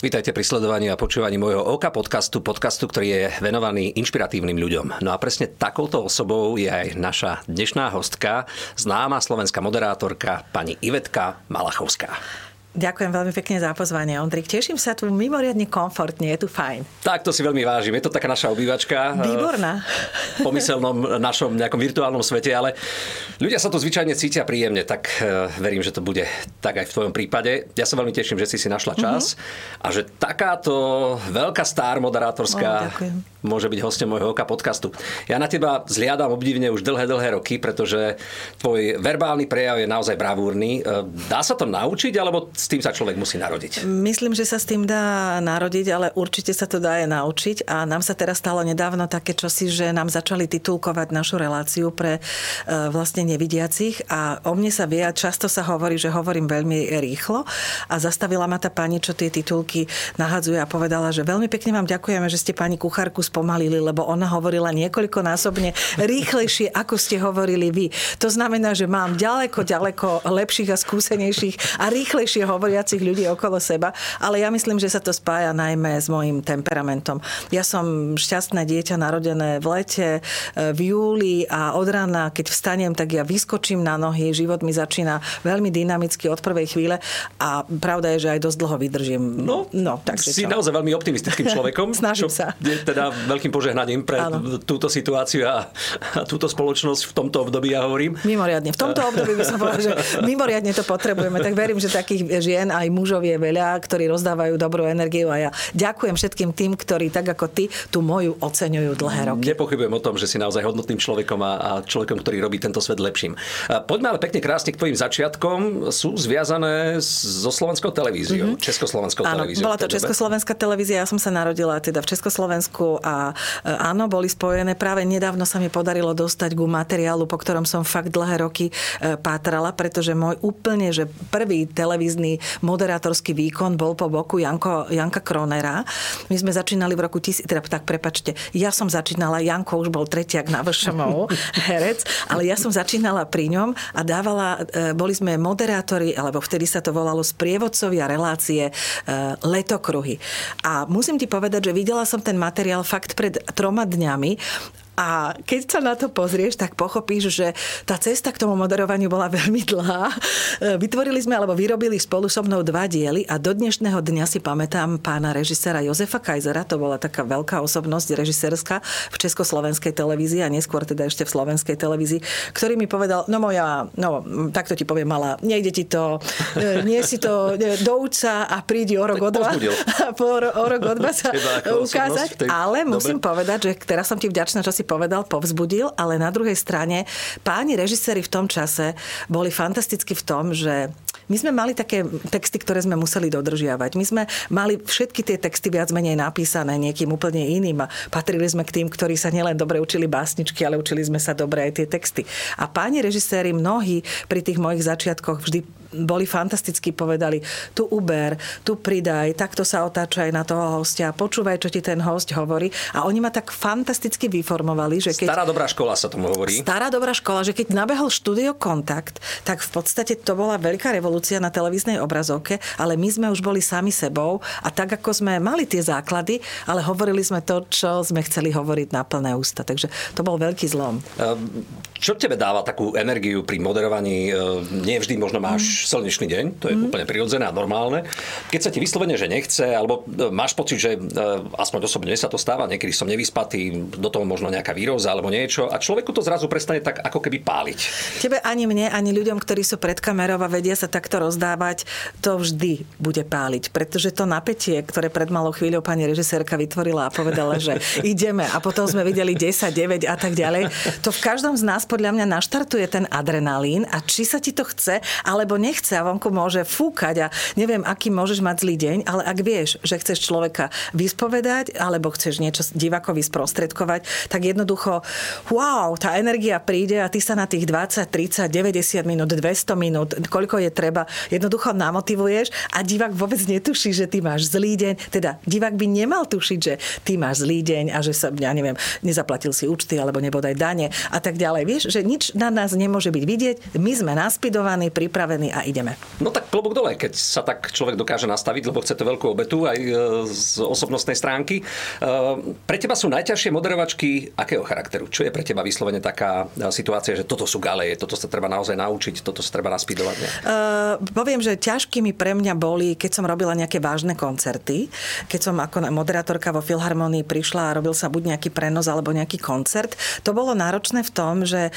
Vítajte pri sledovaní a počúvaní môjho Oka podcastu, podcastu, ktorý je venovaný inšpiratívnym ľuďom. No a presne takouto osobou je aj naša dnešná hostka, známa slovenská moderátorka pani Ivetka Malachovská. Ďakujem veľmi pekne za pozvanie, Ondrik. Teším sa tu mimoriadne komfortne, je tu fajn. Tak to si veľmi vážim. Je to taká naša obývačka. Eh, Výborná. V pomyselnom našom nejakom virtuálnom svete, ale ľudia sa tu zvyčajne cítia príjemne, tak eh, verím, že to bude tak aj v tvojom prípade. Ja sa veľmi teším, že si si našla čas mm-hmm. a že takáto veľká star moderátorská oh, môže byť hostom môjho oka podcastu. Ja na teba zliadam obdivne už dlhé, dlhé roky, pretože tvoj verbálny prejav je naozaj bravúrny. Eh, dá sa to naučiť, alebo s tým sa človek musí narodiť. Myslím, že sa s tým dá narodiť, ale určite sa to dá aj naučiť. A nám sa teraz stalo nedávno také čosi, že nám začali titulkovať našu reláciu pre e, vlastne nevidiacich a o mne sa vie, a často sa hovorí, že hovorím veľmi rýchlo a zastavila ma tá pani, čo tie titulky nahadzuje a povedala, že veľmi pekne vám ďakujeme, že ste pani kuchárku spomalili, lebo ona hovorila niekoľkonásobne rýchlejšie, ako ste hovorili vy. To znamená, že mám ďaleko, ďaleko lepších a skúsenejších a rýchlejšie hovoriacich ľudí okolo seba, ale ja myslím, že sa to spája najmä s mojim temperamentom. Ja som šťastné dieťa narodené v lete, e, v júli a od rána, keď vstanem, tak ja vyskočím na nohy, život mi začína veľmi dynamicky od prvej chvíle a pravda je, že aj dosť dlho vydržím. No, no takže si čo? naozaj veľmi optimistickým človekom. Snažím sa. Je teda veľkým požehnaním pre ano. túto situáciu a, a túto spoločnosť v tomto období, ja hovorím. Mimoriadne. V tomto období by som povedal, že mimoriadne to potrebujeme. Tak verím, že takých žien, aj mužov je veľa, ktorí rozdávajú dobrú energiu a ja ďakujem všetkým tým, ktorí tak ako ty tú moju oceňujú dlhé roky. Nepochybujem o tom, že si naozaj hodnotným človekom a, a človekom, ktorý robí tento svet lepším. Poďme ale pekne krásne k tvojim začiatkom. Sú zviazané so slovenskou televíziou, mm-hmm. československou áno, televíziou. Bola to československá televízia, ja som sa narodila teda v Československu a e, áno, boli spojené. Práve nedávno sa mi podarilo dostať ku materiálu, po ktorom som fakt dlhé roky e, pátrala, pretože môj úplne, že prvý televízny moderátorský výkon bol po boku Janko, Janka Kronera. My sme začínali v roku, tis, teda tak prepačte, ja som začínala, Janko už bol tretiak na VŠMO, herec, ale ja som začínala pri ňom a dávala, e, boli sme moderátori, alebo vtedy sa to volalo sprievodcovia relácie letokruhy. A musím ti povedať, že videla som ten materiál fakt pred troma dňami a keď sa na to pozrieš, tak pochopíš, že tá cesta k tomu moderovaniu bola veľmi dlhá. Vytvorili sme, alebo vyrobili spolu so mnou dva diely a do dnešného dňa si pamätám pána režisera Jozefa Kajzera, to bola taká veľká osobnosť režiserská v československej televízii a neskôr teda ešte v slovenskej televízii, ktorý mi povedal, no moja, no takto ti poviem malá, nejde ti to, e, nie si to, e, douč sa a prídi o rok o dva, o rok o dva sa ukázať, ale musím Dobre. povedať, že teraz som ti vďačná, čo si povedal, povzbudil, ale na druhej strane páni režiséri v tom čase boli fantasticky v tom, že my sme mali také texty, ktoré sme museli dodržiavať. My sme mali všetky tie texty viac menej napísané niekým úplne iným patrili sme k tým, ktorí sa nielen dobre učili básničky, ale učili sme sa dobre aj tie texty. A páni režiséri mnohí pri tých mojich začiatkoch vždy boli fantasticky, povedali, tu uber, tu pridaj, takto sa otáčaj na toho hostia, počúvaj, čo ti ten host hovorí. A oni ma tak fantasticky vyformovali, že keď... Stará dobrá škola sa tomu hovorí. Stará dobrá škola, že keď nabehol štúdio Kontakt, tak v podstate to bola veľká revolúcia na televíznej obrazovke, ale my sme už boli sami sebou a tak, ako sme mali tie základy, ale hovorili sme to, čo sme chceli hovoriť na plné ústa. Takže to bol veľký zlom. Ehm, čo tebe dáva takú energiu pri moderovaní? Ehm, nie vždy možno máš slnečný deň, to je mm. úplne prirodzené a normálne. Keď sa ti vyslovene, že nechce, alebo e, máš pocit, že e, aspoň osobne sa to stáva, niekedy som nevyspatý, do toho možno nejaká výroza alebo niečo a človeku to zrazu prestane tak ako keby páliť. Tebe ani mne, ani ľuďom, ktorí sú pred kamerou a vedia sa takto rozdávať, to vždy bude páliť, pretože to napätie, ktoré pred malou chvíľou pani režisérka vytvorila a povedala, že ideme a potom sme videli 10, 9 a tak ďalej, to v každom z nás podľa mňa naštartuje ten adrenalín a či sa ti to chce alebo nechce a vonku môže fúkať a neviem, aký môžeš mať zlý deň, ale ak vieš, že chceš človeka vyspovedať alebo chceš niečo divakovi sprostredkovať, tak jednoducho, wow, tá energia príde a ty sa na tých 20, 30, 90 minút, 200 minút, koľko je treba, jednoducho namotivuješ a divák vôbec netuší, že ty máš zlý deň. Teda divák by nemal tušiť, že ty máš zlý deň a že sa, ja neviem, nezaplatil si účty alebo nebodaj dane a tak ďalej. Vieš, že nič na nás nemôže byť vidieť, my sme naspidovaní, pripravení a ideme. No tak klobúk dole, keď sa tak človek dokáže nastaviť, lebo chce to veľkú obetu aj e, z osobnostnej stránky. E, pre teba sú najťažšie moderovačky akého charakteru? Čo je pre teba vyslovene taká e, situácia, že toto sú galeje, toto sa treba naozaj naučiť, toto sa treba naspidovať? Uh, poviem, že ťažkými pre mňa boli, keď som robila nejaké vážne koncerty, keď som ako moderátorka vo Filharmonii prišla a robil sa buď nejaký prenos alebo nejaký koncert. To bolo náročné v tom, že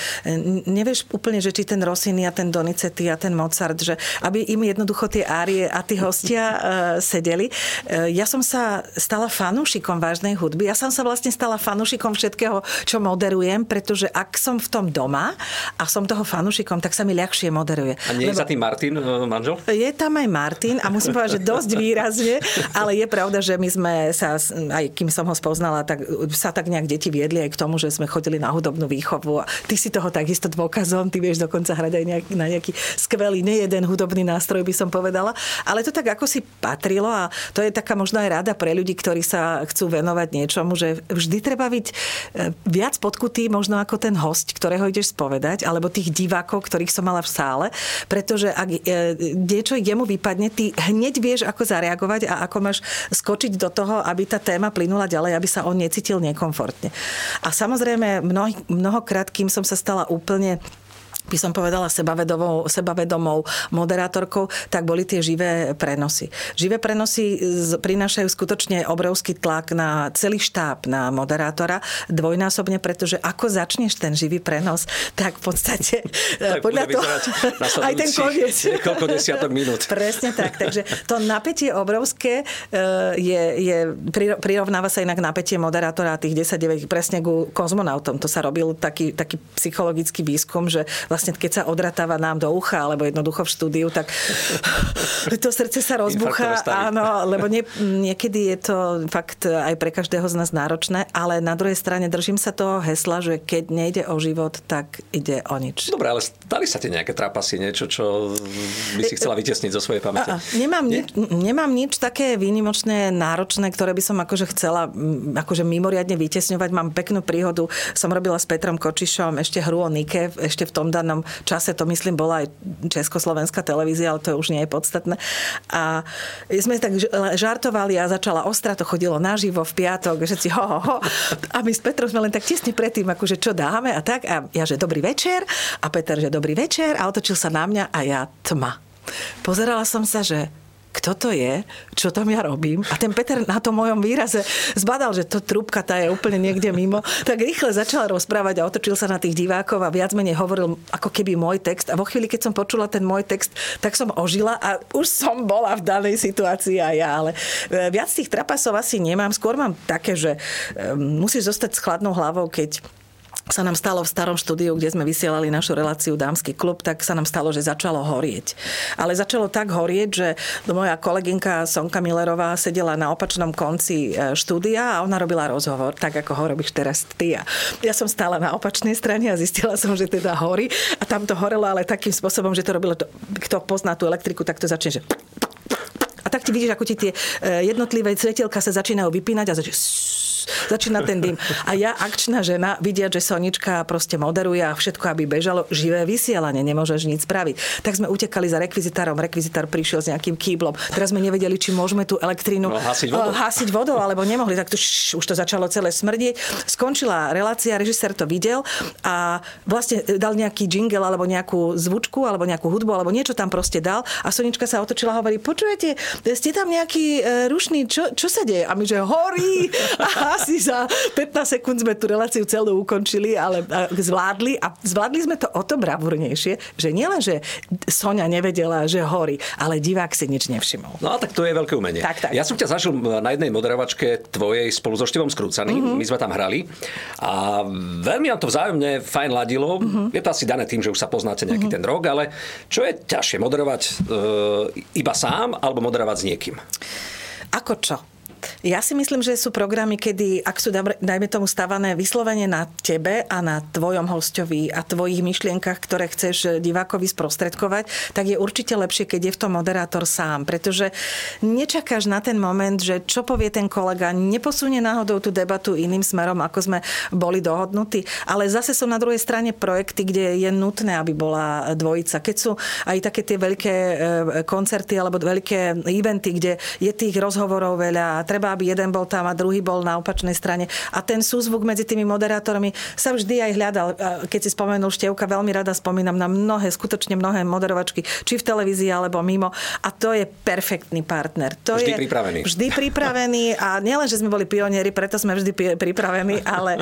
nevieš úplne, že či ten Rossini a ten Donizetti a ten Mozart, že aby im jednoducho tie árie a tí hostia uh, sedeli. Uh, ja som sa stala fanúšikom vážnej hudby. Ja som sa vlastne stala fanúšikom všetkého, čo moderujem, pretože ak som v tom doma a som toho fanúšikom, tak sa mi ľahšie moderuje. A nie Lebo... je za tým Martin, e, manžel? Je tam aj Martin a musím povedať, že dosť výrazne, ale je pravda, že my sme sa, aj kým som ho spoznala, tak sa tak nejak deti viedli aj k tomu, že sme chodili na hudobnú výchovu a ty si toho takisto dôkazom, ty vieš dokonca hrať aj nejak, na nejaký skvelý, nejeden hudobný nástroj, by som povedala, ale to tak ako si patrilo a to je taká možno aj rada pre ľudí, ktorí sa chcú venovať niečomu, že vždy treba byť e, viac podkutý možno ako ten host, ktorého ideš spovedať, alebo tých divákov, ktorých som mala v sále, pretože ak e, niečo jemu vypadne, ty hneď vieš, ako zareagovať a ako máš skočiť do toho, aby tá téma plynula ďalej, aby sa on necítil nekomfortne. A samozrejme, mnoho, mnohokrát, kým som sa stala úplne by som povedala sebavedomou, sebavedomou moderátorkou, tak boli tie živé prenosy. Živé prenosy prinášajú skutočne obrovský tlak na celý štáb, na moderátora, dvojnásobne, pretože ako začneš ten živý prenos, tak v podstate tak podľa toho aj ten koniec. Niekoľko desiatok minút. Presne tak. Takže to napätie obrovské e, je, je, prirovnáva sa inak napätie moderátora tých 10-9 presne ku kozmonautom. To sa robil taký, taký psychologický výskum, že vlastne keď sa odratáva nám do ucha, alebo jednoducho v štúdiu, tak to srdce sa rozbuchá. Áno, lebo nie, niekedy je to fakt aj pre každého z nás náročné, ale na druhej strane držím sa toho hesla, že keď nejde o život, tak ide o nič. Dobre, ale stali sa ti nejaké trápasy, niečo, čo by si chcela vytiesniť zo svojej pamäte? Nemám, Nie? nič, nemám nič také výnimočné, náročné, ktoré by som akože chcela akože mimoriadne vytesňovať. Mám peknú príhodu. Som robila s Petrom Kočišom ešte hru o Nike, ešte v tom danom čase, to myslím bola aj Československá televízia, ale to už nie je podstatné. A sme tak žartovali a začala ostra, to chodilo naživo v piatok, že si ho, ho, ho. A my s Petrom sme len tak tesne predtým, akože čo dáme a tak. A ja, že dobrý večer. A Peter, že dobrý večer. A otočil sa na mňa a ja tma. Pozerala som sa, že kto to je, čo tam ja robím. A ten Peter na tom mojom výraze zbadal, že to trúbka tá je úplne niekde mimo, tak rýchle začal rozprávať a otočil sa na tých divákov a viac menej hovoril ako keby môj text. A vo chvíli, keď som počula ten môj text, tak som ožila a už som bola v danej situácii aj ja. Ale e, viac tých trapasov asi nemám. Skôr mám také, že e, musíš zostať s chladnou hlavou, keď sa nám stalo v starom štúdiu, kde sme vysielali našu reláciu Dámsky klub, tak sa nám stalo, že začalo horieť. Ale začalo tak horieť, že moja kolegynka Sonka Millerová sedela na opačnom konci e, štúdia a ona robila rozhovor, tak ako ho robíš teraz ty. Ja som stála na opačnej strane a zistila som, že teda horí. A tam to horelo, ale takým spôsobom, že to robilo, to, kto pozná tú elektriku, tak to začne, že tak ti vidíš, ako ti tie e, jednotlivé svetielka sa začínajú vypínať a začína ten dym. A ja, akčná žena, vidia, že Sonička proste moderuje a všetko, aby bežalo, živé vysielanie, nemôžeš nič spraviť. Tak sme utekali za rekvizitárom, rekvizitár prišiel s nejakým kýblom. Teraz sme nevedeli, či môžeme tú elektrínu no, hasiť, vodou. Eh, hasiť vodou, alebo nemohli. Tak to š, už to začalo celé smrdieť. Skončila relácia, režisér to videl a vlastne dal nejaký jingle alebo nejakú zvučku alebo nejakú hudbu alebo niečo tam proste dal a Sonička sa otočila a hovorí, počujete, ste tam nejaký e, rušný, čo, čo sa deje? A my, že horí a asi za 15 sekúnd sme tú reláciu celú ukončili, ale zvládli a zvládli sme to o to bravúrnejšie, že nielen, že Sonia nevedela, že horí, ale divák si nič nevšimol. No a tak to je veľké umenie. Tak, tak. Ja som ťa zažil na jednej moderovačke tvojej spolu so Štivom Skrúcaným. Mm-hmm. My sme tam hrali a veľmi nám to vzájomne fajn ladilo. Mm-hmm. Je to asi dané tým, že už sa poznáte nejaký mm-hmm. ten rok, ale čo je ťažšie, moderovať e, iba sám alebo moderovať s niekým? Ako čo? Ja si myslím, že sú programy, kedy, ak sú, dajme tomu, stavané vyslovene na tebe a na tvojom hostovi a tvojich myšlienkach, ktoré chceš divákovi sprostredkovať, tak je určite lepšie, keď je v tom moderátor sám. Pretože nečakáš na ten moment, že čo povie ten kolega, neposunie náhodou tú debatu iným smerom, ako sme boli dohodnutí. Ale zase sú na druhej strane projekty, kde je nutné, aby bola dvojica. Keď sú aj také tie veľké e, koncerty alebo veľké eventy, kde je tých rozhovorov veľa a treba aby jeden bol tam a druhý bol na opačnej strane. A ten súzvuk medzi tými moderátormi sa vždy aj hľadal. Keď si spomenul Števka, veľmi rada spomínam na mnohé, skutočne mnohé moderovačky, či v televízii alebo mimo. A to je perfektný partner. To vždy je pripravený. Vždy pripravený a nielen, že sme boli pionieri, preto sme vždy pripravení, ale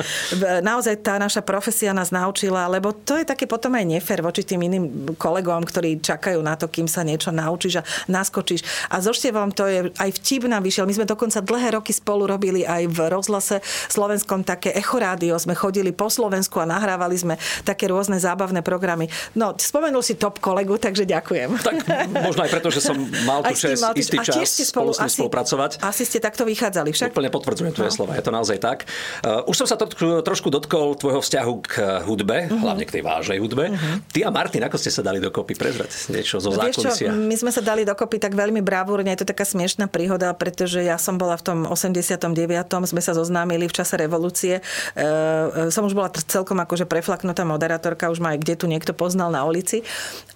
naozaj tá naša profesia nás naučila, lebo to je také potom aj nefér voči tým iným kolegom, ktorí čakajú na to, kým sa niečo naučíš a naskočíš. A so Števom to je aj vtip nám vyšiel. My sme dokonca dlhé roky spolu robili aj v rozhlase slovenskom také echorádio. Sme chodili po Slovensku a nahrávali sme také rôzne zábavné programy. No, spomenul si top kolegu, takže ďakujem. Tak možno aj preto, že som mal tu čas, istý čas ste spolu, spolu asi, spolupracovať. Asi ste takto vychádzali však? Úplne potvrdzujem tvoje no. slova, je to naozaj tak. Uh, už som sa to, trošku dotkol tvojho vzťahu k hudbe, uh-huh. hlavne k tej vážnej hudbe. Uh-huh. Ty a Martin, ako ste sa dali dokopy? Prezrať niečo zo zákulisia. My sme sa dali dokopy tak veľmi bravúrne, je to taká smiešná príhoda, pretože ja som bola v tom tom 89. sme sa zoznámili v čase revolúcie. E, e, som už bola celkom akože preflaknutá moderátorka, už ma aj kde tu niekto poznal na ulici.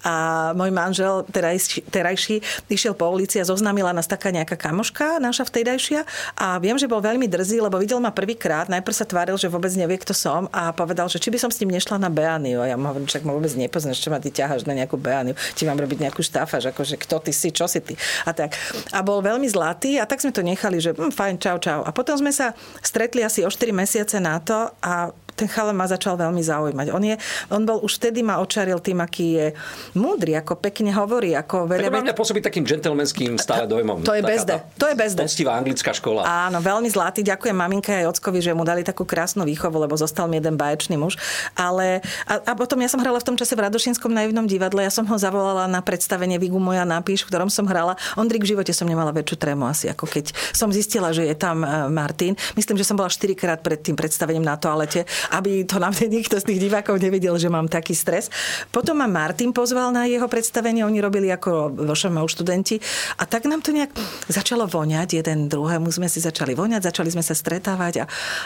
A môj manžel terajší, terajší išiel po ulici a zoznámila nás taká nejaká kamoška, naša vtedajšia. A viem, že bol veľmi drzý, lebo videl ma prvýkrát. Najprv sa tváril, že vôbec nevie, kto som a povedal, že či by som s ním nešla na Beániu. Ja mu hovorím, však ma vôbec nepoznáš, čo ma ty ťaháš na nejakú Beániu. Ti mám robiť nejakú štáfaž, akože kto ty si, čo si ty. A tak. A bol veľmi zlatý a tak sme to nechali, že hm, fajn, čau, čau. A potom sme sa stretli asi o 4 mesiace na to a ten chalan ma začal veľmi zaujímať. On, je, on bol už vtedy ma očaril tým, aký je múdry, ako pekne hovorí. Ako veľa... Tak mňa pôsobí takým gentlemanským stále dojmom. To je bezde. To je bezde. Poctivá anglická škola. Áno, veľmi zlatý. Ďakujem maminke aj ockovi, že mu dali takú krásnu výchovu, lebo zostal mi jeden báječný muž. Ale, a, a potom ja som hrala v tom čase v Radošinskom naivnom divadle. Ja som ho zavolala na predstavenie Vigu moja napíš, v ktorom som hrala. Ondrik v živote som nemala väčšiu trému asi, ako keď som zistila, že je tam e, Martin. Myslím, že som bola 4 krát pred tým predstavením na toalete aby to na mne nikto z tých divákov nevidel, že mám taký stres. Potom ma Martin pozval na jeho predstavenie, oni robili ako vo ŠMU študenti a tak nám to nejak začalo voňať, jeden druhému sme si začali voňať, začali sme sa stretávať a,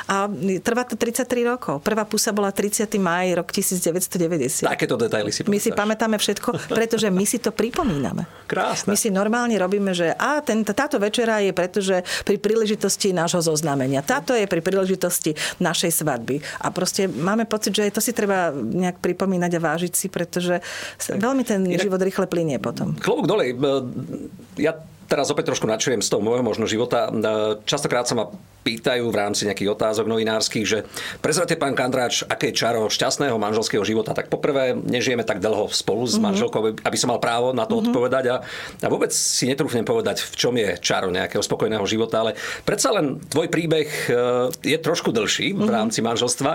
a trvá to 33 rokov. Prvá pusa bola 30. maj, rok 1990. Takéto detaily si My si pamätáme všetko, pretože my si to pripomíname. Krásne. My si normálne robíme, že a ten, táto večera je pretože pri príležitosti nášho zoznámenia. Táto je pri príležitosti našej svadby. A proste máme pocit, že to si treba nejak pripomínať a vážiť si, pretože veľmi ten Inak, život rýchle plinie potom. Klobúk dole. Ja teraz opäť trošku načujem z toho môjho možno života. Častokrát sa ma pýtajú v rámci nejakých otázok novinárskych, že prezrate pán Kandráč, aké je čaro šťastného manželského života. Tak poprvé, nežijeme tak dlho spolu s mm-hmm. manželkou, aby som mal právo na to mm-hmm. odpovedať a, a vôbec si netrúfnem povedať, v čom je čaro nejakého spokojného života, ale predsa len tvoj príbeh e, je trošku dlhší v mhm. rámci manželstva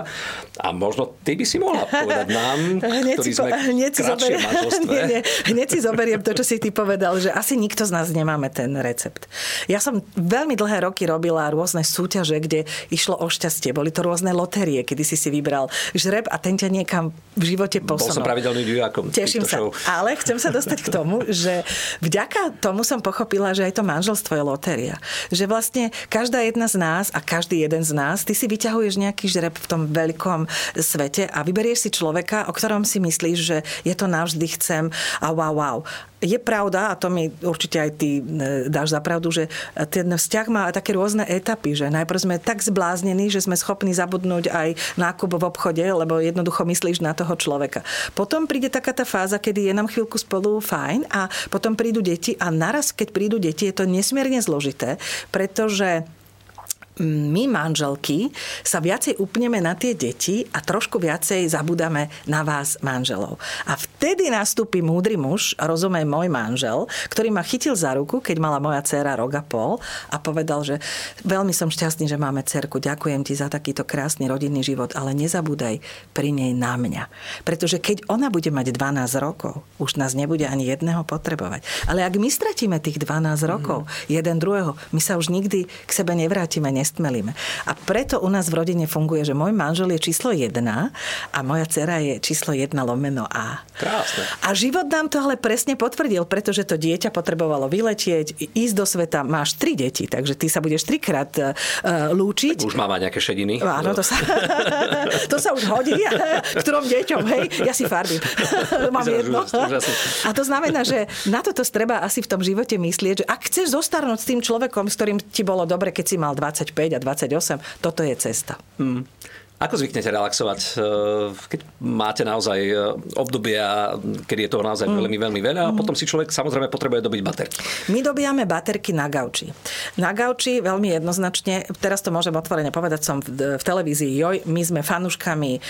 a možno ty by si mohla povedať nám, hneď ktorí sme hneď si zoberiem, nie, nie, hneď si zoberiem to, čo si ty povedal, že asi nikto z nás nemáme ten recept. Ja som veľmi dlhé roky robila rôzne súťaže, kde išlo o šťastie. Boli to rôzne lotérie, kedy si si vybral žreb a ten ťa niekam v živote posunul. Bol som pravidelný divákom Teším sa. Show. Ale chcem sa dostať k tomu, že vďaka tomu som pochopila, že aj to manželstvo je lotéria. Že vlastne každá jedna z nás a každý jeden z nás, ty si vyťahuješ nejaký žreb v tom veľkom svete a vyberieš si človeka, o ktorom si myslíš, že je to navždy chcem a wow, wow je pravda, a to mi určite aj ty e, dáš za pravdu, že ten vzťah má také rôzne etapy, že najprv sme tak zbláznení, že sme schopní zabudnúť aj nákup v obchode, lebo jednoducho myslíš na toho človeka. Potom príde taká tá fáza, kedy je nám chvíľku spolu fajn a potom prídu deti a naraz, keď prídu deti, je to nesmierne zložité, pretože my manželky sa viacej upneme na tie deti a trošku viacej zabudáme na vás manželov. A vtedy vtedy nastúpi múdry muž, rozumej môj manžel, ktorý ma chytil za ruku, keď mala moja dcéra rok a pol a povedal, že veľmi som šťastný, že máme cerku, ďakujem ti za takýto krásny rodinný život, ale nezabúdaj pri nej na mňa. Pretože keď ona bude mať 12 rokov, už nás nebude ani jedného potrebovať. Ale ak my stratíme tých 12 rokov, mm. jeden druhého, my sa už nikdy k sebe nevrátime, nestmelíme. A preto u nás v rodine funguje, že môj manžel je číslo 1 a moja dcera je číslo 1 lomeno A. Krásne. A život nám to ale presne potvrdil, pretože to dieťa potrebovalo vyletieť, ísť do sveta. Máš tri deti, takže ty sa budeš trikrát uh, lúčiť. Tak už má nejaké šediny. Áno, to sa, to sa už hodí. ktorom deťom, hej? Ja si farbím. Mám jedno. A to znamená, že na toto treba asi v tom živote myslieť, že ak chceš zostarnúť s tým človekom, s ktorým ti bolo dobre, keď si mal 25 a 28, toto je cesta. Hmm. Ako zvyknete relaxovať, eh, keď máte naozaj eh, obdobia, keď je toho naozaj mm. veľmi, veľmi veľa a mm. potom si človek samozrejme potrebuje dobiť baterky? My dobíjame baterky na gauči. Na gauči veľmi jednoznačne, teraz to môžem otvorene povedať, som v, v televízii Joj, my sme fanúškami e,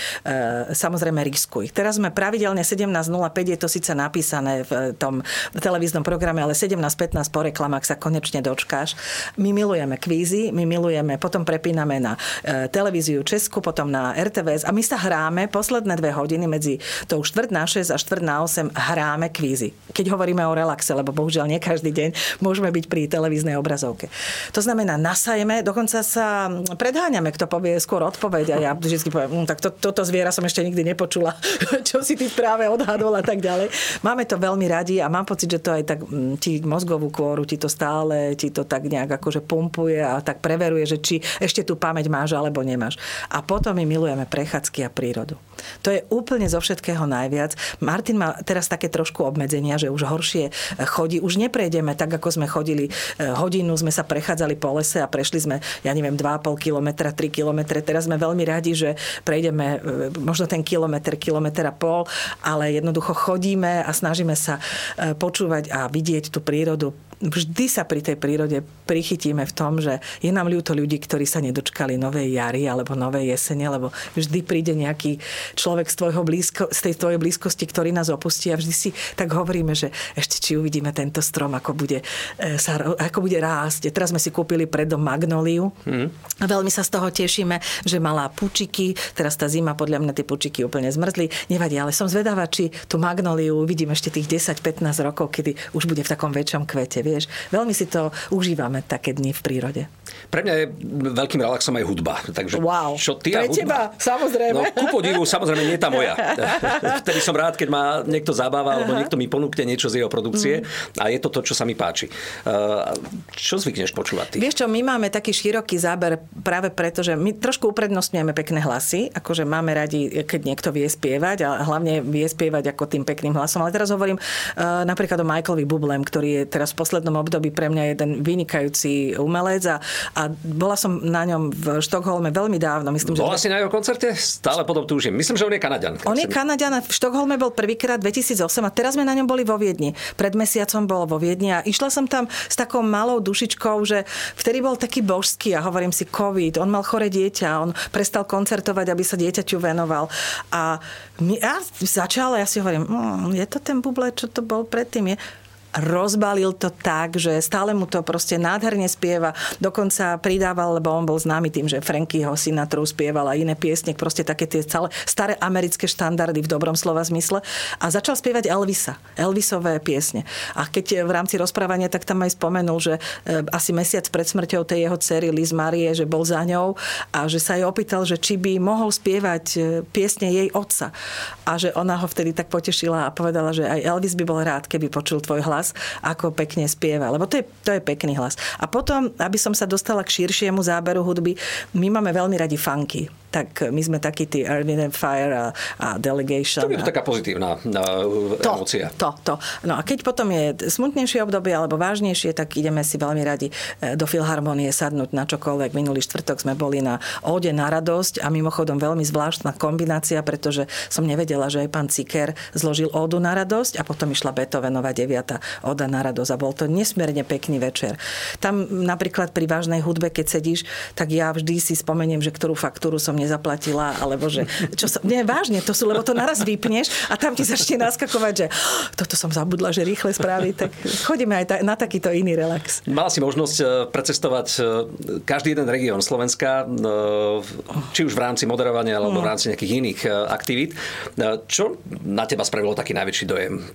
samozrejme Riskuj. Teraz sme pravidelne 17.05, je to síce napísané v tom televíznom programe, ale 17.15 po reklamách sa konečne dočkáš. My milujeme kvízy, my milujeme, potom prepíname na e, televíziu Česku, potom potom na RTVS a my sa hráme posledné dve hodiny medzi tou štvrt na 6 a štvrt na 8 hráme kvízy. Keď hovoríme o relaxe, lebo bohužiaľ nie každý deň môžeme byť pri televíznej obrazovke. To znamená, nasajeme, dokonca sa predháňame, kto povie skôr odpoveď a ja vždy poviem, hm, tak to, toto zviera som ešte nikdy nepočula, čo si ty práve odhadol a tak ďalej. Máme to veľmi radi a mám pocit, že to aj tak hm, ti mozgovú kôru, ti to stále, ti to tak nejak akože pumpuje a tak preveruje, že či ešte tú pamäť máš alebo nemáš. A potom potom my milujeme prechádzky a prírodu. To je úplne zo všetkého najviac. Martin má teraz také trošku obmedzenia, že už horšie chodí. Už neprejdeme tak, ako sme chodili e, hodinu, sme sa prechádzali po lese a prešli sme, ja neviem, 2,5 kilometra, 3 kilometre. Teraz sme veľmi radi, že prejdeme e, možno ten kilometr, kilometr a pol, ale jednoducho chodíme a snažíme sa počúvať a vidieť tú prírodu vždy sa pri tej prírode prichytíme v tom, že je nám ľúto ľudí, ktorí sa nedočkali novej jary alebo novej jesene, lebo vždy príde nejaký človek z, tvojho blízko, z tej tvojej blízkosti, ktorý nás opustí a vždy si tak hovoríme, že ešte či uvidíme tento strom, ako bude, e, sa, ako bude rásť. Teraz sme si kúpili predom magnoliu mm. veľmi sa z toho tešíme, že malá pučiky, teraz tá zima, podľa mňa tie pučiky úplne zmrzli, nevadí, ale som zvedavá, či tú magnoliu uvidím ešte tých 10-15 rokov, kedy už bude v takom väčšom kvete vieš. Veľmi si to užívame také dni v prírode. Pre mňa je veľkým relaxom aj hudba. Takže wow. čo ty Pre a hudba? teba, samozrejme. No, ku podivu, samozrejme, nie tá moja. Vtedy som rád, keď ma niekto zabáva, alebo niekto mi ponúkne niečo z jeho produkcie mm. a je to to, čo sa mi páči. Čo zvykneš počúvať ty? Vieš čo, my máme taký široký záber práve preto, že my trošku uprednostňujeme pekné hlasy, akože máme radi, keď niekto vie spievať a hlavne vie spievať ako tým pekným hlasom. Ale teraz hovorím uh, napríklad o Michaelovi Bublem, ktorý je teraz v poslednom období pre mňa jeden vynikajúci umelec a, a bola som na ňom v Štokholme veľmi dávno. Myslím, bola že... si na jeho koncerte? Stále potom túžim. Myslím, že on je Kanaďan. On je Kanaďan. V Štokholme bol prvýkrát 2008 a teraz sme na ňom boli vo Viedni. Pred mesiacom bol vo Viedni a išla som tam s takou malou dušičkou, že vtedy bol taký božský a hovorím si COVID. On mal chore dieťa, on prestal koncertovať, aby sa dieťaťu venoval. A ja začala, ja si hovorím, mmm, je to ten buble, čo to bol predtým. Je rozbalil to tak, že stále mu to proste nádherne spieva. Dokonca pridával, lebo on bol známy tým, že Frankyho Sinatra spieval a iné piesne, proste také tie celé staré americké štandardy v dobrom slova zmysle. A začal spievať Elvisa, Elvisové piesne. A keď v rámci rozprávania, tak tam aj spomenul, že e, asi mesiac pred smrťou tej jeho cery Liz Marie, že bol za ňou a že sa jej opýtal, že či by mohol spievať e, piesne jej otca. A že ona ho vtedy tak potešila a povedala, že aj Elvis by bol rád, keby počul tvoj hlas hlas, ako pekne spieva. Lebo to je, to je pekný hlas. A potom, aby som sa dostala k širšiemu záberu hudby, my máme veľmi radi funky tak my sme takí tí Earth Fire a, a Delegation. To je to taká pozitívna uh, to, emócia. To, to. No a keď potom je smutnejšie obdobie alebo vážnejšie, tak ideme si veľmi radi e, do Filharmonie sadnúť na čokoľvek. Minulý štvrtok sme boli na Ode na radosť a mimochodom veľmi zvláštna kombinácia, pretože som nevedela, že aj pán Ciker zložil Odu na radosť a potom išla Beethovenova 9. Oda na radosť a bol to nesmierne pekný večer. Tam napríklad pri vážnej hudbe, keď sedíš, tak ja vždy si spomeniem, že ktorú faktúru som nezaplatila, alebo že čo som, nie, vážne, to sú, lebo to naraz vypneš a tam ti začne naskakovať, že toto som zabudla, že rýchle správy, tak chodíme aj ta, na takýto iný relax. Mala si možnosť e, precestovať e, každý jeden región Slovenska, e, či už v rámci moderovania, alebo v mm. rámci nejakých iných aktivít. Čo na teba spravilo taký najväčší dojem?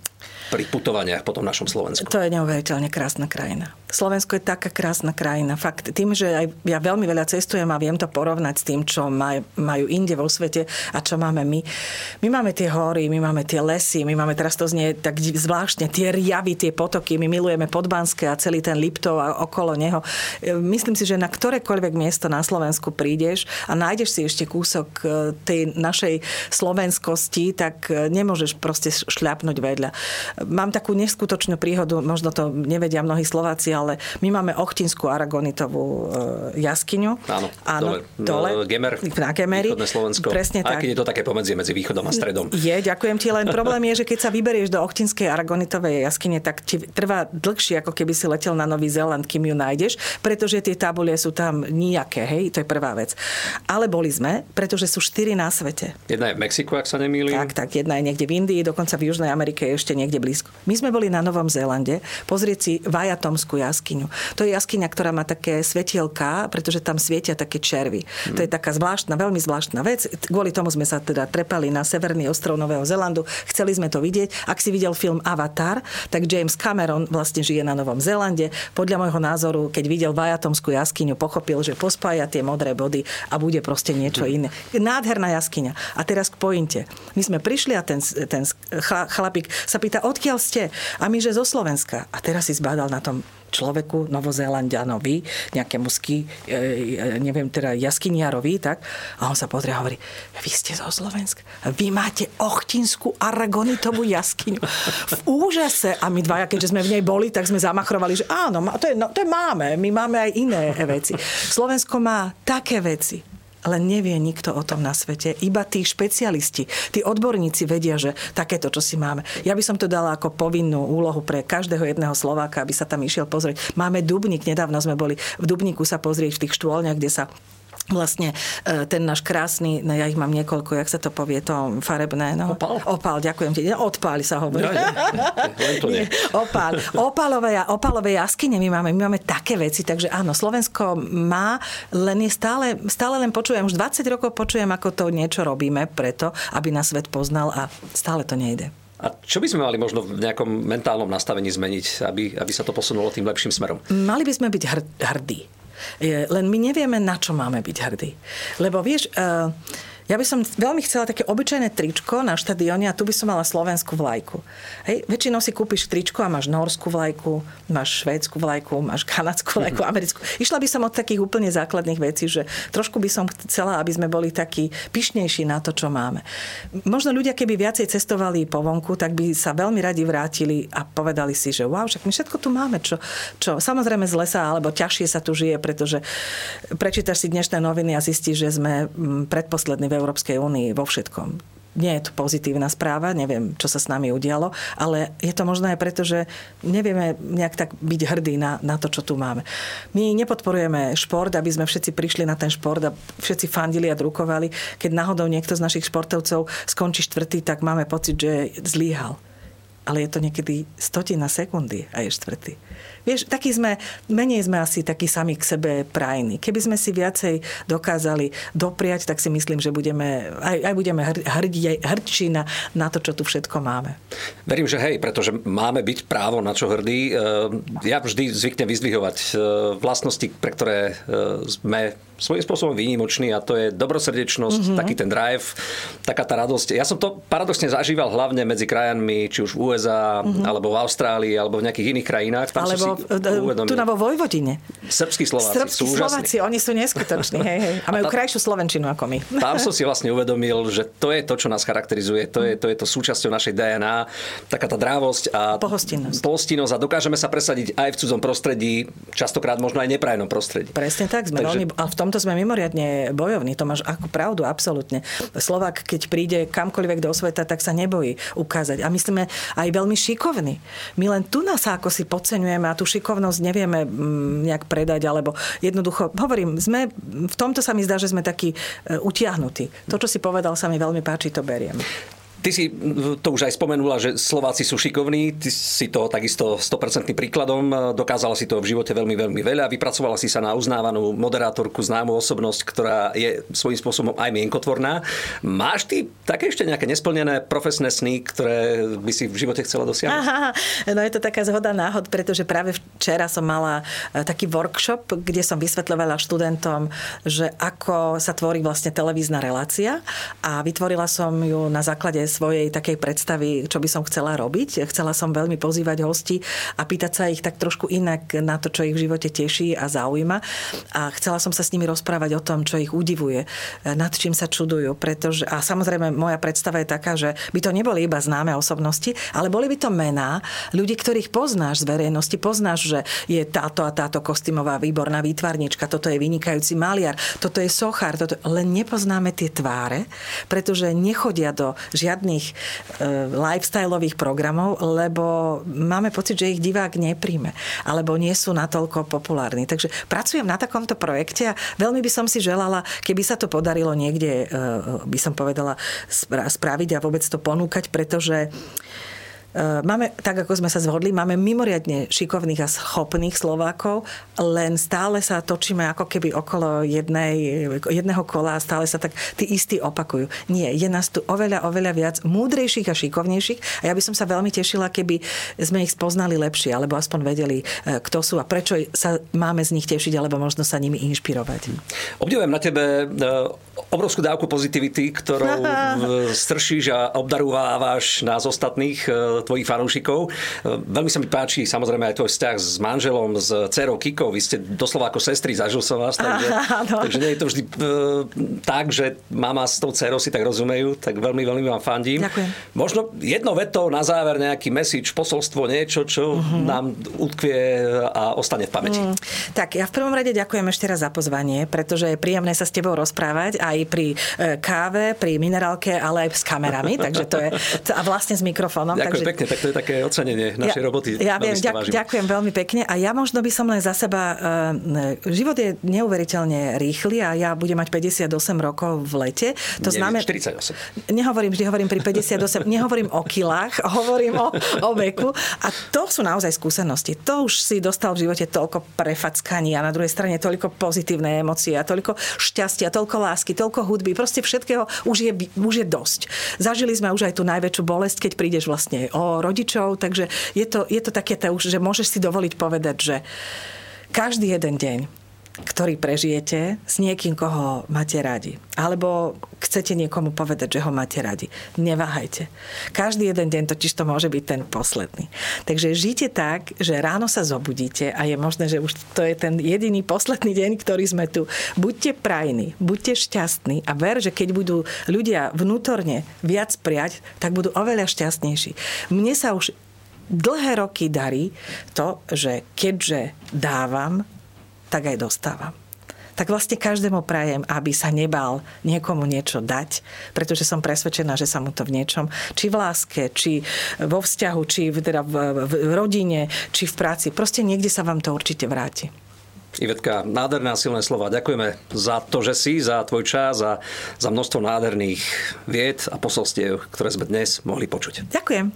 pri putovaniach po tom našom Slovensku. To je neuveriteľne krásna krajina. Slovensko je taká krásna krajina. Fakt, tým, že aj ja veľmi veľa cestujem a viem to porovnať s tým, čo maj, majú inde vo svete a čo máme my. My máme tie hory, my máme tie lesy, my máme teraz to znie tak zvláštne, tie riavy, tie potoky, my milujeme Podbanské a celý ten Liptov a okolo neho. Myslím si, že na ktorékoľvek miesto na Slovensku prídeš a nájdeš si ešte kúsok e, tej našej slovenskosti, tak e, nemôžeš proste šľapnúť vedľa mám takú neskutočnú príhodu, možno to nevedia mnohí Slováci, ale my máme Ochtinskú aragonitovú e, jaskyňu. Áno, Áno dole. dole Gemer, na Gemeri. Východné Slovensko. Presne tak. Aj keď je to také pomedzie medzi východom a stredom. Je, ďakujem ti, len problém je, že keď sa vyberieš do Ochtinskej aragonitovej jaskyne, tak ti trvá dlhšie, ako keby si letel na Nový Zéland, kým ju nájdeš, pretože tie tabulie sú tam nijaké, hej, to je prvá vec. Ale boli sme, pretože sú štyri na svete. Jedna je v Mexiku, ak sa nemýlim. Tak, tak, jedna je niekde v Indii, dokonca v Južnej Amerike je ešte niekde blízko blízko. My sme boli na Novom Zélande pozrieť si Vajatomskú jaskyňu. To je jaskyňa, ktorá má také svetielka, pretože tam svietia také červy. Mm. To je taká zvláštna, veľmi zvláštna vec. Kvôli tomu sme sa teda trepali na severný ostrov Nového Zélandu. Chceli sme to vidieť. Ak si videl film Avatar, tak James Cameron vlastne žije na Novom Zélande. Podľa môjho názoru, keď videl Vajatomskú jaskyňu, pochopil, že pospája tie modré body a bude proste niečo iné. Nádherná jaskyňa. A teraz k pointe. My sme prišli a ten, ten chlapík sa pýta, od odkiaľ ste? A my, že zo Slovenska. A teraz si zbádal na tom človeku, Novozélandianovi, nejakému ski, e, e, neviem, teda jaskyniarovi, tak? A on sa pozrie a hovorí, vy ste zo Slovenska. Vy máte ochtinskú aragonitovú jaskyňu. V úžase. A my dvaja, keďže sme v nej boli, tak sme zamachrovali, že áno, to, je, no, to je máme. My máme aj iné veci. Slovensko má také veci len nevie nikto o tom na svete. Iba tí špecialisti, tí odborníci vedia, že takéto, čo si máme. Ja by som to dala ako povinnú úlohu pre každého jedného Slováka, aby sa tam išiel pozrieť. Máme Dubnik, nedávno sme boli v Dubniku sa pozrieť v tých štôlniach, kde sa vlastne e, ten náš krásny, no ja ich mám niekoľko, jak sa to povie, to farebné. No. Opal? Opal, ďakujem ti. Odpáli sa hovorí. Ja, ja. to nie. Opál. Opalové, opalové jaskyne my máme, my máme také veci, takže áno, Slovensko má, len je stále, stále len počujem, už 20 rokov počujem, ako to niečo robíme preto, aby na svet poznal a stále to nejde. A čo by sme mali možno v nejakom mentálnom nastavení zmeniť, aby, aby sa to posunulo tým lepším smerom? Mali by sme byť hrdí. Len my nevieme, na čo máme byť hrdí. Lebo vieš, uh, ja by som veľmi chcela také obyčajné tričko na štadióne a tu by som mala slovenskú vlajku. Hej, väčšinou si kúpiš tričko a máš norskú vlajku, máš švédsku vlajku, máš kanadskú vlajku, mm-hmm. americkú. Išla by som od takých úplne základných vecí, že trošku by som chcela, aby sme boli takí pyšnejší na to, čo máme. Možno ľudia, keby viacej cestovali po vonku, tak by sa veľmi radi vrátili a povedali si, že wow, však my všetko tu máme, čo, čo samozrejme z lesa, alebo ťažšie sa tu žije, pretože prečítaš si dnešné noviny a zistíš, že sme mm, predposlední v Európskej únii vo všetkom nie je to pozitívna správa, neviem, čo sa s nami udialo, ale je to možno aj preto, že nevieme nejak tak byť hrdí na, na to, čo tu máme. My nepodporujeme šport, aby sme všetci prišli na ten šport a všetci fandili a drukovali. Keď náhodou niekto z našich športovcov skončí štvrtý, tak máme pocit, že zlíhal. Ale je to niekedy stotina sekundy a je štvrtý. Vieš, taký sme, menej sme asi takí sami k sebe prajní. Keby sme si viacej dokázali dopriať, tak si myslím, že budeme, aj, aj budeme hrdí, hrdší na, na to, čo tu všetko máme. Verím, že hej, pretože máme byť právo na čo hrdí. E, ja vždy zvyknem vyzdvihovať e, vlastnosti, pre ktoré e, sme svojím spôsobom výnimočný a to je dobrosrdečnosť, mm-hmm. taký ten drive, taká tá radosť. Ja som to paradoxne zažíval hlavne medzi krajinami, či už v USA, mm-hmm. alebo v Austrálii, alebo v nejakých iných krajinách. Tam alebo uvedomil. tu na vo Vojvodine. Srbskí Slováci Srbskí sú Slováci, oni sú neskutoční, hej, hej. A majú a tá, krajšiu Slovenčinu ako my. Tam som si vlastne uvedomil, že to je to, čo nás charakterizuje, to je to, je to súčasťou našej DNA, taká tá drávosť a pohostinnosť. pohostinnosť a dokážeme sa presadiť aj v cudzom prostredí, častokrát možno aj neprajnom prostredí. Presne tak, sme Takže... a v tomto sme mimoriadne bojovní, to máš ako pravdu, absolútne. Slovak, keď príde kamkoľvek do sveta, tak sa nebojí ukázať. A my sme aj veľmi šikovní. My len tu nás ako si podceňujeme a tú šikovnosť nevieme mm, nejak predať, alebo jednoducho, hovorím, sme, v tomto sa mi zdá, že sme takí e, utiahnutí. To, čo si povedal, sa mi veľmi páči, to beriem. Ty si to už aj spomenula, že Slováci sú šikovní, ty si to takisto 100% príkladom, dokázala si to v živote veľmi, veľmi veľa, vypracovala si sa na uznávanú moderátorku, známu osobnosť, ktorá je svojím spôsobom aj mienkotvorná. Máš ty také ešte nejaké nesplnené profesné sny, ktoré by si v živote chcela dosiahnuť? Aha, no je to taká zhoda náhod, pretože práve včera som mala e, taký workshop, kde som vysvetľovala študentom, že ako sa tvorí vlastne televízna relácia a vytvorila som ju na základe svojej takej predstavy, čo by som chcela robiť. Chcela som veľmi pozývať hosti a pýtať sa ich tak trošku inak na to, čo ich v živote teší a zaujíma. A chcela som sa s nimi rozprávať o tom, čo ich udivuje, nad čím sa čudujú. Pretože, a samozrejme, moja predstava je taká, že by to neboli iba známe osobnosti, ale boli by to mená ľudí, ktorých poznáš z verejnosti. Poznáš, že je táto a táto kostýmová výborná výtvarnička, toto je vynikajúci maliar, toto je sochár, toto... len nepoznáme tie tváre, pretože nechodia do žiadnych žiadnych e, lifestyleových programov, lebo máme pocit, že ich divák nepríjme, alebo nie sú natoľko populárni. Takže pracujem na takomto projekte a veľmi by som si želala, keby sa to podarilo niekde, e, by som povedala, spraviť a vôbec to ponúkať, pretože máme, tak ako sme sa zhodli, máme mimoriadne šikovných a schopných Slovákov, len stále sa točíme ako keby okolo jednej, jedného kola a stále sa tak tí istí opakujú. Nie, je nás tu oveľa, oveľa viac múdrejších a šikovnejších a ja by som sa veľmi tešila, keby sme ich spoznali lepšie, alebo aspoň vedeli, eh, kto sú a prečo sa máme z nich tešiť, alebo možno sa nimi inšpirovať. Obdivujem na tebe eh, obrovskú dávku pozitivity, ktorou stršíš a obdarúvávaš nás ostatných tvojich fanúšikov. Veľmi sa mi páči samozrejme aj tvoj vzťah s manželom, s dcerou Kikou. Vy ste doslova ako sestry, zažil som vás. Takže, takže nie je to vždy uh, tak, že mama s tou dcerou si tak rozumejú. Tak veľmi, veľmi vám fandím. Ďakujem. Možno jedno veto na záver, nejaký message, posolstvo, niečo, čo uh-huh. nám utkvie a ostane v pamäti. Uh-huh. Tak ja v prvom rade ďakujem ešte raz za pozvanie, pretože je príjemné sa s tebou rozprávať aj pri e, káve, pri minerálke, ale aj s kamerami. takže to je, a vlastne s mikrofónom. Ďakujem takže, pekne, tak to je také ocenenie našej ja, roboty. Ja viem, ďak, ďakujem veľmi pekne a ja možno by som len za seba, uh, život je neuveriteľne rýchly a ja budem mať 58 rokov v lete. To znamená... 48. Nehovorím vždy, hovorím pri 58, nehovorím o kilách, hovorím o, o veku a to sú naozaj skúsenosti. To už si dostal v živote toľko prefackaní a na druhej strane toľko pozitívne emócie a toľko šťastia, toľko lásky, toľko hudby, proste všetkého už je, už je dosť. Zažili sme už aj tú najväčšiu bolesť, keď prídeš vlastne o rodičov, takže je to, je to také, že môžeš si dovoliť povedať, že každý jeden deň ktorý prežijete s niekým, koho máte radi. Alebo chcete niekomu povedať, že ho máte radi. Neváhajte. Každý jeden deň totiž to môže byť ten posledný. Takže žite tak, že ráno sa zobudíte a je možné, že už to je ten jediný posledný deň, ktorý sme tu. Buďte prajní, buďte šťastní a ver, že keď budú ľudia vnútorne viac prijať, tak budú oveľa šťastnejší. Mne sa už dlhé roky darí to, že keďže dávam, tak aj dostávam tak vlastne každému prajem, aby sa nebal niekomu niečo dať, pretože som presvedčená, že sa mu to v niečom, či v láske, či vo vzťahu, či v, teda v, v rodine, či v práci, proste niekde sa vám to určite vráti. Ivetka, nádherná silné slova. Ďakujeme za to, že si, za tvoj čas a za množstvo nádherných vied a posolstiev, ktoré sme dnes mohli počuť. Ďakujem.